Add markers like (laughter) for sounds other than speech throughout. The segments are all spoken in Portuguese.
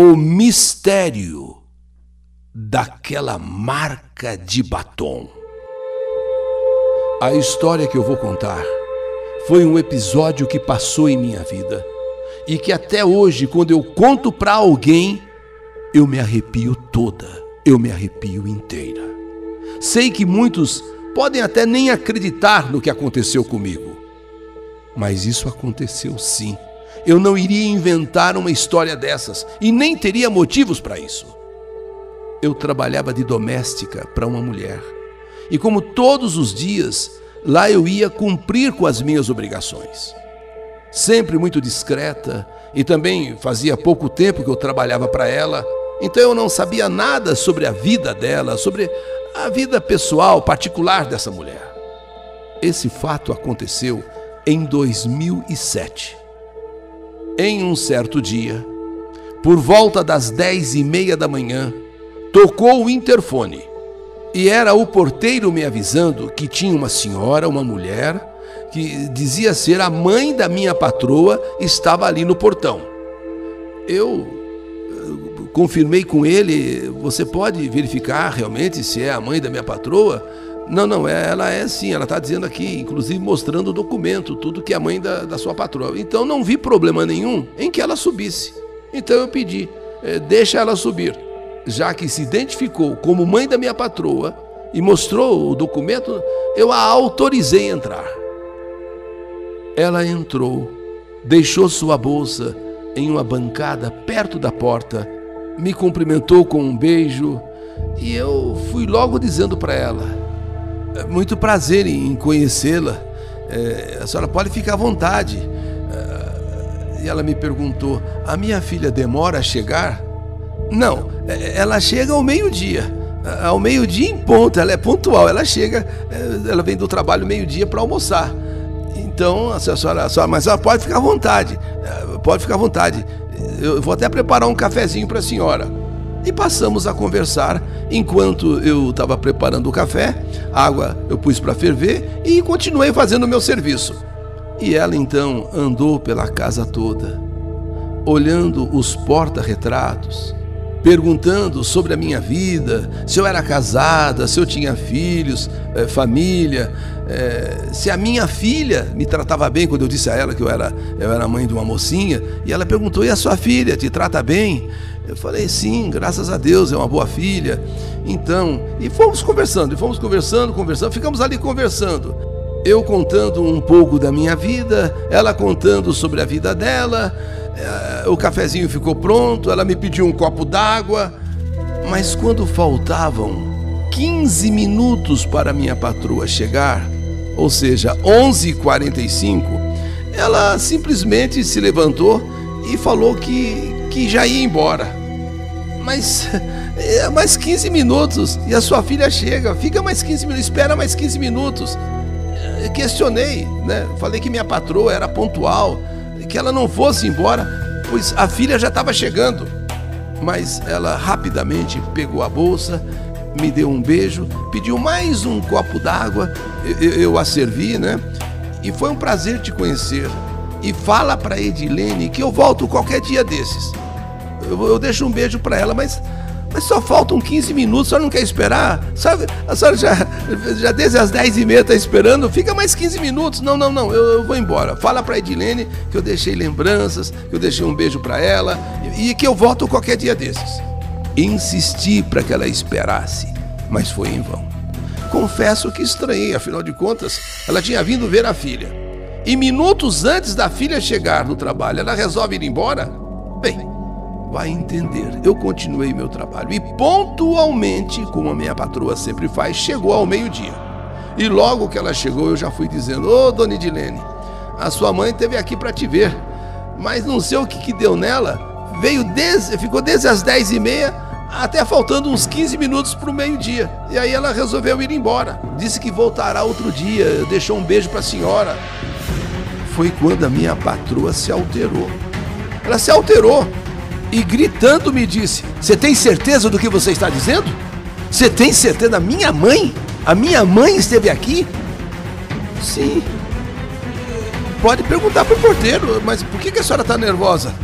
o mistério daquela marca de batom. A história que eu vou contar foi um episódio que passou em minha vida e que até hoje, quando eu conto para alguém, eu me arrepio toda, eu me arrepio inteira. Sei que muitos podem até nem acreditar no que aconteceu comigo, mas isso aconteceu sim. Eu não iria inventar uma história dessas e nem teria motivos para isso. Eu trabalhava de doméstica para uma mulher e, como todos os dias, lá eu ia cumprir com as minhas obrigações. Sempre muito discreta e também fazia pouco tempo que eu trabalhava para ela, então eu não sabia nada sobre a vida dela, sobre a vida pessoal, particular dessa mulher. Esse fato aconteceu em 2007. Em um certo dia, por volta das dez e meia da manhã, tocou o interfone e era o porteiro me avisando que tinha uma senhora, uma mulher, que dizia ser a mãe da minha patroa, estava ali no portão. Eu eh, confirmei com ele, você pode verificar realmente se é a mãe da minha patroa? Não, não, é, ela é sim, ela está dizendo aqui, inclusive mostrando o documento, tudo que é a mãe da, da sua patroa. Então não vi problema nenhum em que ela subisse. Então eu pedi, é, deixa ela subir já que se identificou como mãe da minha patroa e mostrou o documento, eu a autorizei a entrar. Ela entrou, deixou sua bolsa em uma bancada perto da porta, me cumprimentou com um beijo e eu fui logo dizendo para ela: Muito prazer em conhecê-la, é, a senhora pode ficar à vontade. É, e ela me perguntou: A minha filha demora a chegar? Não, é, ela chega ao meio-dia. Ao meio-dia em ponto, ela é pontual. Ela chega, é, ela vem do trabalho meio-dia para almoçar. Então, a senhora, a senhora, mas ela pode ficar à vontade. É, pode ficar à vontade. Eu vou até preparar um cafezinho para a senhora. E passamos a conversar enquanto eu estava preparando o café, água eu pus para ferver e continuei fazendo o meu serviço. E ela então andou pela casa toda, olhando os porta-retratos, perguntando sobre a minha vida, se eu era casada, se eu tinha filhos, eh, família, eh, se a minha filha me tratava bem quando eu disse a ela que eu era, eu era mãe de uma mocinha, e ela perguntou: e a sua filha te trata bem? Eu falei: sim, graças a Deus, é uma boa filha. Então, e fomos conversando, e fomos conversando, conversando, ficamos ali conversando. Eu contando um pouco da minha vida, ela contando sobre a vida dela o cafezinho ficou pronto, ela me pediu um copo d'água, mas quando faltavam 15 minutos para minha patroa chegar, ou seja, 11h45, ela simplesmente se levantou e falou que, que já ia embora. Mas (laughs) é mais 15 minutos e a sua filha chega, fica mais 15 minutos, espera mais 15 minutos. Questionei, né? Falei que minha patroa era pontual, que ela não fosse embora, pois a filha já estava chegando. Mas ela rapidamente pegou a bolsa, me deu um beijo, pediu mais um copo d'água, eu, eu, a servi, né? E foi um prazer te conhecer. E fala para Edilene que eu volto qualquer dia desses. Eu, eu deixo um beijo para ela, mas mas só faltam 15 minutos, a senhora não quer esperar? Sabe, a senhora já, (laughs) já desde as 10 e meia está esperando, fica mais 15 minutos. Não, não, não, eu, eu vou embora. Fala para Edilene que eu deixei lembranças, que eu deixei um beijo para ela e, e que eu volto qualquer dia desses. Insisti para que ela esperasse, mas foi em vão. Confesso que estranhei, afinal de contas, ela tinha vindo ver a filha. E minutos antes da filha chegar no trabalho, ela resolve ir embora? Vai entender. Eu continuei meu trabalho e pontualmente, como a minha patroa sempre faz, chegou ao meio-dia. E logo que ela chegou, eu já fui dizendo: Ô, oh, dona Edilene, a sua mãe esteve aqui para te ver, mas não sei o que, que deu nela. Veio desde, ficou desde as 10 e meia até faltando uns 15 minutos para o meio-dia. E aí ela resolveu ir embora. Disse que voltará outro dia, deixou um beijo para a senhora. Foi quando a minha patroa se alterou. Ela se alterou e gritando me disse: Você tem certeza do que você está dizendo? Você tem certeza da minha mãe? A minha mãe esteve aqui? Sim. Pode perguntar para o porteiro, mas por que, a senhora está nervosa?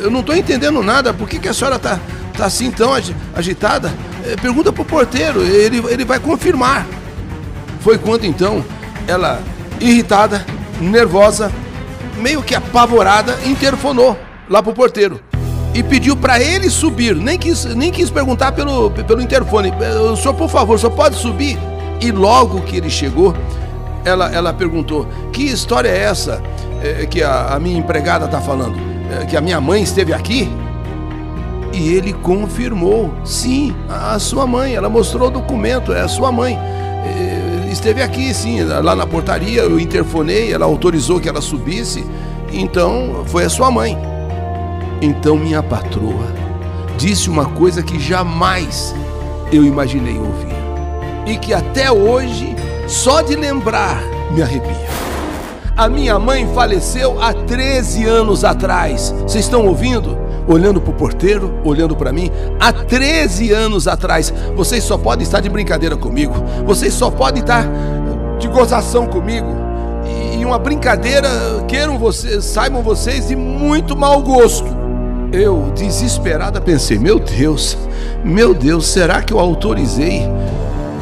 eu não estou entendendo nada. Por que, que a senhora está tá assim tão agitada? É, pergunta para o porteiro, ele, ele vai confirmar. Foi quando então ela, irritada, nervosa, meio que apavorada, interfonou lá pro porteiro e pediu para ele subir. Nem quis, nem quis perguntar pelo, pelo interfone. O senhor, por favor, senhor pode subir? E logo que ele chegou, ela, ela perguntou: Que história é essa é, que a, a, minha empregada está falando? É, que a minha mãe esteve aqui? E ele confirmou: Sim, a, sua mãe. Ela mostrou o documento, é a sua mãe. Esteve aqui, sim, lá na portaria. Eu interfonei, ela autorizou que ela subisse. Então, foi a sua mãe. Então, minha patroa disse uma coisa que jamais eu imaginei ouvir e que até hoje só de lembrar me arrepia. A minha mãe faleceu há 13 anos atrás. Vocês estão ouvindo? Olhando para o porteiro, olhando para mim, há 13 anos atrás. Vocês só podem estar de brincadeira comigo. Vocês só podem estar de gozação comigo. E uma brincadeira, queiram vocês, saibam vocês, de muito mau gosto. Eu, desesperada, pensei: meu Deus, meu Deus, será que eu autorizei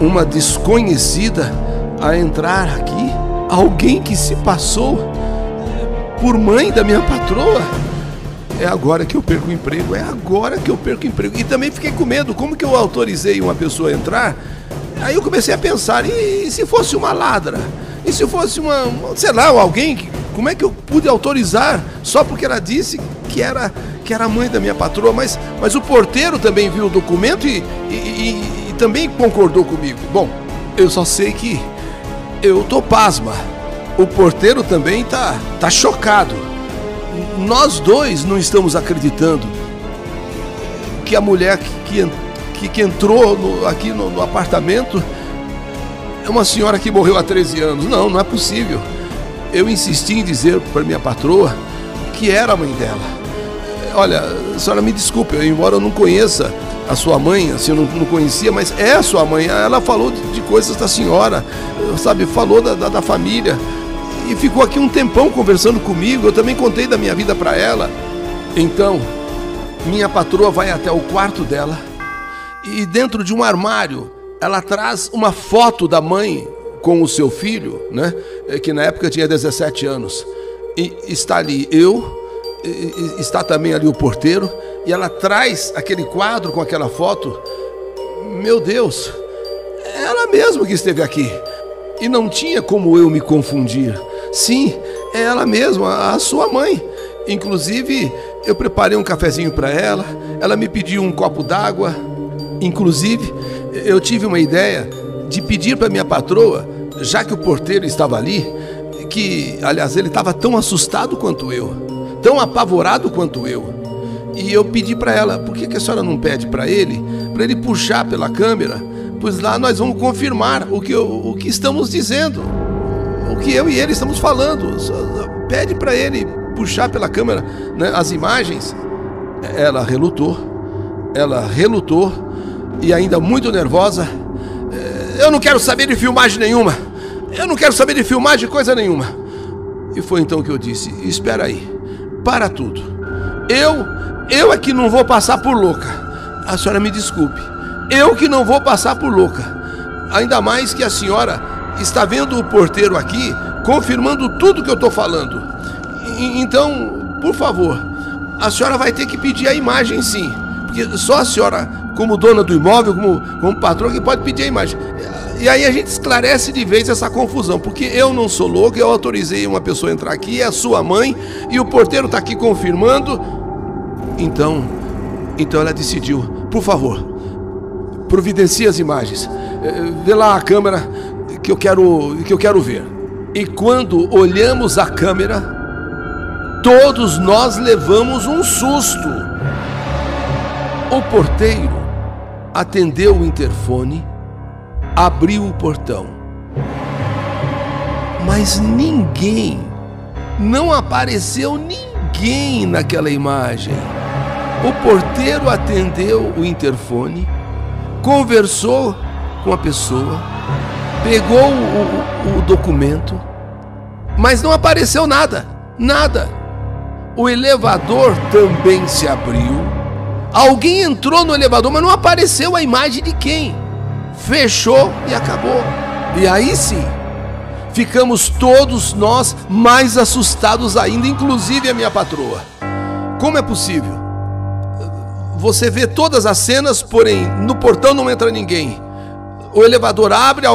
uma desconhecida a entrar aqui, alguém que se passou por mãe da minha patroa. É agora que eu perco o emprego, é agora que eu perco o emprego. E também fiquei com medo, como que eu autorizei uma pessoa a entrar? Aí eu comecei a pensar, e, se fosse uma ladra? E se fosse uma, sei lá, alguém, como é que eu pude autorizar só porque ela disse que era que era a mãe da minha patroa, mas, mas o porteiro também viu o documento e, e, e, e também concordou comigo. Bom, eu só sei que eu tô pasma. O porteiro também tá, tá chocado. Nós dois não estamos acreditando que a mulher que, que, que entrou no, aqui no, no apartamento é uma senhora que morreu há 13 anos. Não, não é possível. Eu insisti em dizer para minha patroa que era a mãe dela. Olha, senhora me desculpe, embora eu não conheça a sua mãe, assim, eu não, não conhecia, mas é a sua mãe. Ela falou de, de coisas da senhora, sabe, falou da, da, da, família. E ficou aqui um tempão conversando comigo. Eu também contei da minha vida para ela. Então, minha patroa vai até o quarto dela e dentro de um armário ela traz uma foto da mãe com o seu filho, né? Eh, que na época tinha 17 anos. E está ali eu, está também ali o porteiro e ela traz aquele quadro com aquela foto. Meu Deus, ela mesma que esteve aqui. E não tinha como eu me confundir. Sim, é ela mesma, a sua mãe. Inclusive, eu preparei um cafezinho para ela, ela me pediu um copo d'água. Inclusive, eu tive uma ideia de pedir para minha patroa, já que o porteiro estava ali, que, aliás, ele estava tão assustado quanto eu, tão apavorado quanto eu. E eu pedi para ela, por que, que a senhora não pede para ele, para ele puxar pela câmera? Pois lá nós vamos confirmar o que, eu, o que estamos dizendo, o que eu e ele estamos falando. Pede para ele puxar pela câmera né, as imagens. Ela relutou, ela relutou e ainda muito nervosa. É, eu não quero saber de filmagem nenhuma. Eu não quero saber de filmagem coisa nenhuma. E foi então que eu disse: Espera aí, para tudo. Eu eu é que não vou passar por louca. A senhora me desculpe. Eu que não vou passar por louca. Ainda mais que a senhora está vendo o porteiro aqui confirmando tudo que eu estou falando. Então, por favor, a senhora vai ter que pedir a imagem sim. Porque só a senhora, como dona do imóvel, como, como patrão, que pode pedir a imagem. E aí a gente esclarece de vez essa confusão, porque eu não sou louco, eu autorizei uma pessoa a entrar aqui, é a sua mãe, e o porteiro está aqui confirmando então, então ela decidiu, por favor, providencie as imagens. Eh, vê lá a câmera que eu quero que eu quero ver. E quando olhamos a câmera, todos nós levamos um susto. O porteiro atendeu o interfone, abriu o portão. Mas ninguém, não apareceu ninguém naquela imagem. O porteiro atendeu o interfone, conversou com a pessoa, pegou o, o, documento, mas não apareceu nada, nada. o elevador também se abriu. Alguém entrou no elevador, mas não apareceu a imagem de quem. Fechou e acabou. E aí sim, ficamos todos nós mais assustados ainda, inclusive a minha patroa. Como é possível? Você vê todas as cenas, porém no portão não entra ninguém. O elevador abre,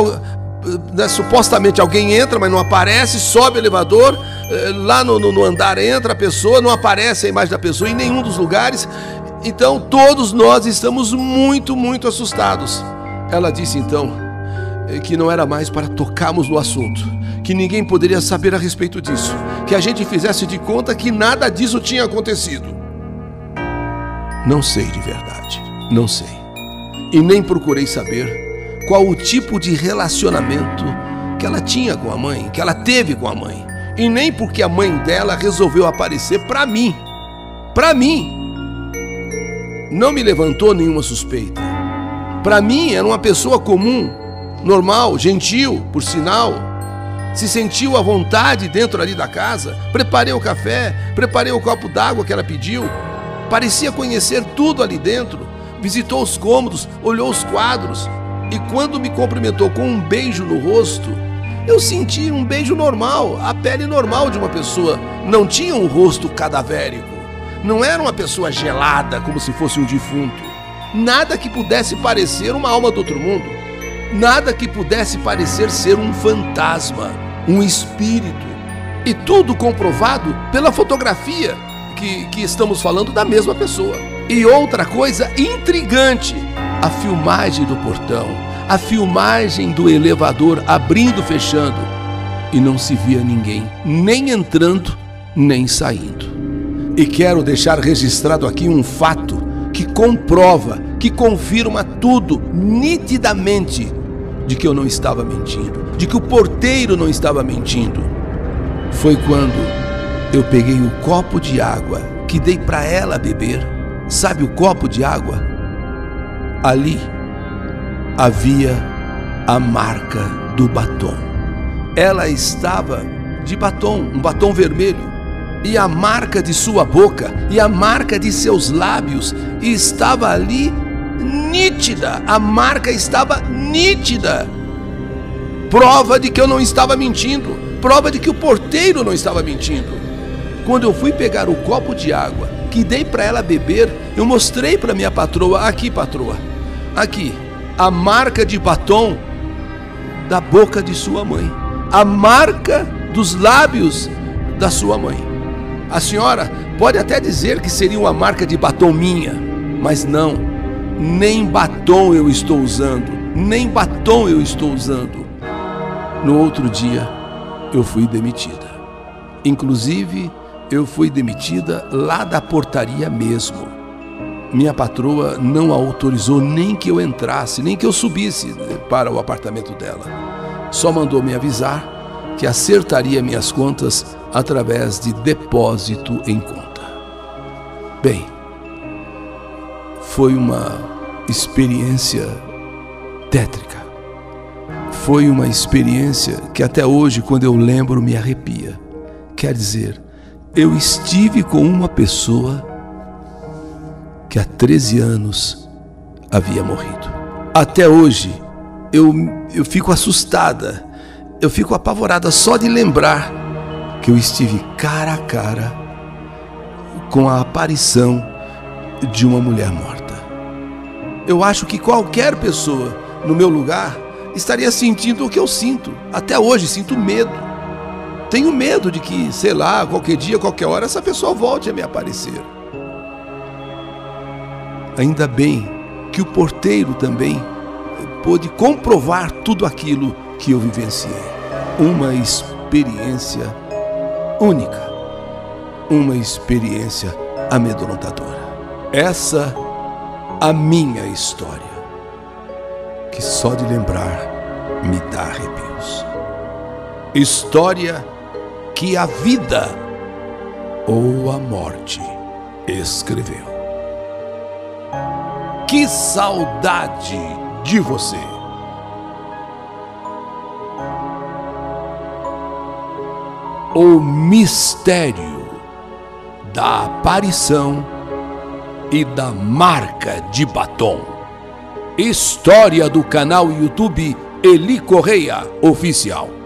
né, supostamente alguém entra, mas não aparece, sobe o elevador, eh, lá no, no, no, andar entra a pessoa, não aparece a imagem da pessoa em nenhum dos lugares. Então todos nós estamos muito, muito assustados. Ela disse então eh, que não era mais para tocarmos no assunto, que ninguém poderia saber a respeito disso, que a gente fizesse de conta que nada disso tinha acontecido. Não sei de verdade, não sei. E nem procurei saber qual o tipo de relacionamento que ela tinha com a mãe, que ela teve com a mãe. E nem porque a mãe dela resolveu aparecer para mim. Para mim. Não me levantou nenhuma suspeita. Para mim era uma pessoa comum, normal, gentil, por sinal. Se sentiu à vontade dentro ali da casa. Preparei o café, preparei o copo d'água que ela pediu. Parecia conhecer tudo ali dentro. Visitou os cômodos, olhou os quadros, e quando me cumprimentou com um beijo no rosto, eu senti um beijo normal, a pele normal de uma pessoa. Não tinha um rosto cadavérico. Não era uma pessoa gelada como se fosse um defunto. Nada que pudesse parecer uma alma do outro mundo. Nada que pudesse parecer ser um fantasma, um espírito. E tudo comprovado pela fotografia que, que estamos falando da mesma pessoa. E outra coisa intrigante: a filmagem do portão, a filmagem do elevador abrindo fechando, e não se via ninguém, nem entrando, nem saindo. E quero deixar registrado aqui um fato que comprova, que confirma tudo nitidamente de que eu não estava mentindo, de que o porteiro não estava mentindo. Foi quando eu peguei o copo de água que dei para ela beber. Sabe o copo de água? Ali havia a marca do batom. Ela estava de batom, um batom vermelho, e a marca de sua boca e a marca de seus lábios estava ali nítida. A marca estava nítida. Prova de que eu não estava mentindo, prova de que o porteiro não estava mentindo. Quando eu fui pegar o copo de água que dei para ela beber, eu mostrei para minha patroa: aqui, patroa, aqui, a marca de batom da boca de sua mãe, a marca dos lábios da sua mãe. A senhora pode até dizer que seria uma marca de batom minha, mas não, nem batom eu estou usando, nem batom eu estou usando. No outro dia, eu fui demitida. Inclusive, eu fui demitida lá da portaria mesmo. Minha patroa não autorizou nem que eu entrasse, nem que eu subisse para o apartamento dela. Só mandou me avisar que acertaria minhas contas através de depósito em conta. Bem, foi uma experiência tétrica. Foi uma experiência que até hoje, quando eu lembro, me arrepia. Quer dizer, eu estive com uma pessoa que há 13 anos havia morrido. Até hoje, eu, eu fico assustada, eu fico apavorada só de lembrar que eu estive cara a cara com a aparição de uma mulher morta. Eu acho que qualquer pessoa no meu lugar estaria sentindo o que eu sinto. Até hoje sinto medo. Tenho medo de que, sei lá, qualquer dia, qualquer hora, essa pessoa volte a me aparecer. Ainda bem que o porteiro também pôde comprovar tudo aquilo que eu vivenciei. Uma experiência única, uma experiência amedrontadora. Essa a minha história, que só de lembrar me dá arrepios. História que a vida ou a morte escreveu. Que saudade de você! O mistério da aparição e da marca de batom. História do canal YouTube Eli Correia Oficial.